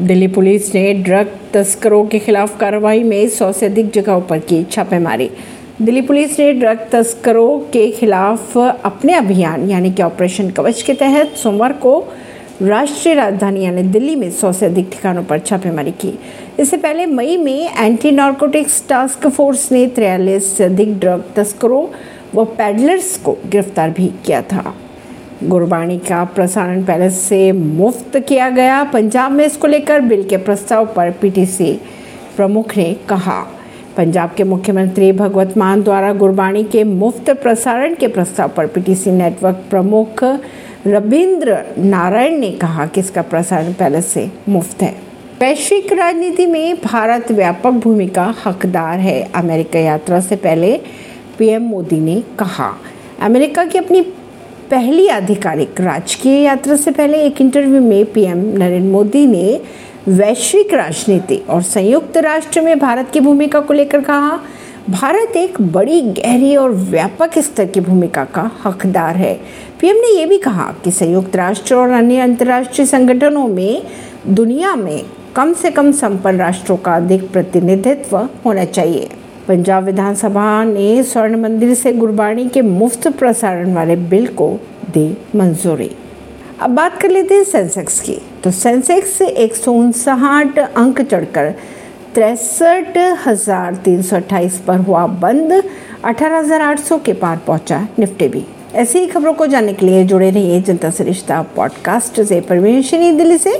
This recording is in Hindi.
दिल्ली पुलिस ने ड्रग तस्करों के खिलाफ कार्रवाई में सौ से अधिक जगहों पर की छापेमारी। दिल्ली पुलिस ने ड्रग तस्करों के खिलाफ अपने अभियान, यानी कि ऑपरेशन कवच के तहत सोमवार को राष्ट्रीय राजधानी यानी दिल्ली में सौ से अधिक ठिकानों पर छापेमारी की। इससे पहले मई में एंटी नार्कोटिक्स टास्क फोर्स ने तिरयालीस से अधिक ड्रग तस्करों व पैडलर्स को गिरफ़्तार भी किया था। गुरबाणी का प्रसारण पहले से मुफ़्त किया गया। पंजाब में इसको लेकर बिल के प्रस्ताव पर पीटीसी प्रमुख ने कहा। पंजाब के मुख्यमंत्री भगवत मान द्वारा गुरबाणी के मुफ़्त प्रसारण के प्रस्ताव पर पीटीसी नेटवर्क प्रमुख रविंद्र नारायण ने कहा कि इसका प्रसारण पहले से मुफ़्त है। वैश्विक राजनीति में भारत व्यापक भूमिका हकदार है, अमेरिका यात्रा से पहले पीएम मोदी ने कहा। अमेरिका की अपनी पहली आधिकारिक राजकीय यात्रा से पहले एक इंटरव्यू में पीएम नरेंद्र मोदी ने वैश्विक राजनीति और संयुक्त राष्ट्र में भारत की भूमिका को लेकर कहा, भारत एक बड़ी, गहरी और व्यापक स्तर की भूमिका का हकदार है। पीएम ने यह भी कहा कि संयुक्त राष्ट्र और अन्य अंतर्राष्ट्रीय संगठनों में दुनिया में कम से कम संपन्न राष्ट्रों का अधिक प्रतिनिधित्व होना चाहिए। पंजाब विधानसभा ने स्वर्ण मंदिर से गुरबाणी के मुफ़्त प्रसारण वाले बिल को दी मंजूरी। अब बात कर लेते हैं सेंसेक्स की। तो सेंसेक्स एक सौ उनसठ अंक चढ़कर तिरसठ हज़ार तीन सौ अट्ठाईस पर हुआ बंद, अठारह हज़ार आठ सौ के पार पहुँचा निफ्टी भी। ऐसी ही खबरों को जानने के लिए जुड़े रहिए जनता से रिश्ता पॉडकास्ट से। परमेश दिल्ली से।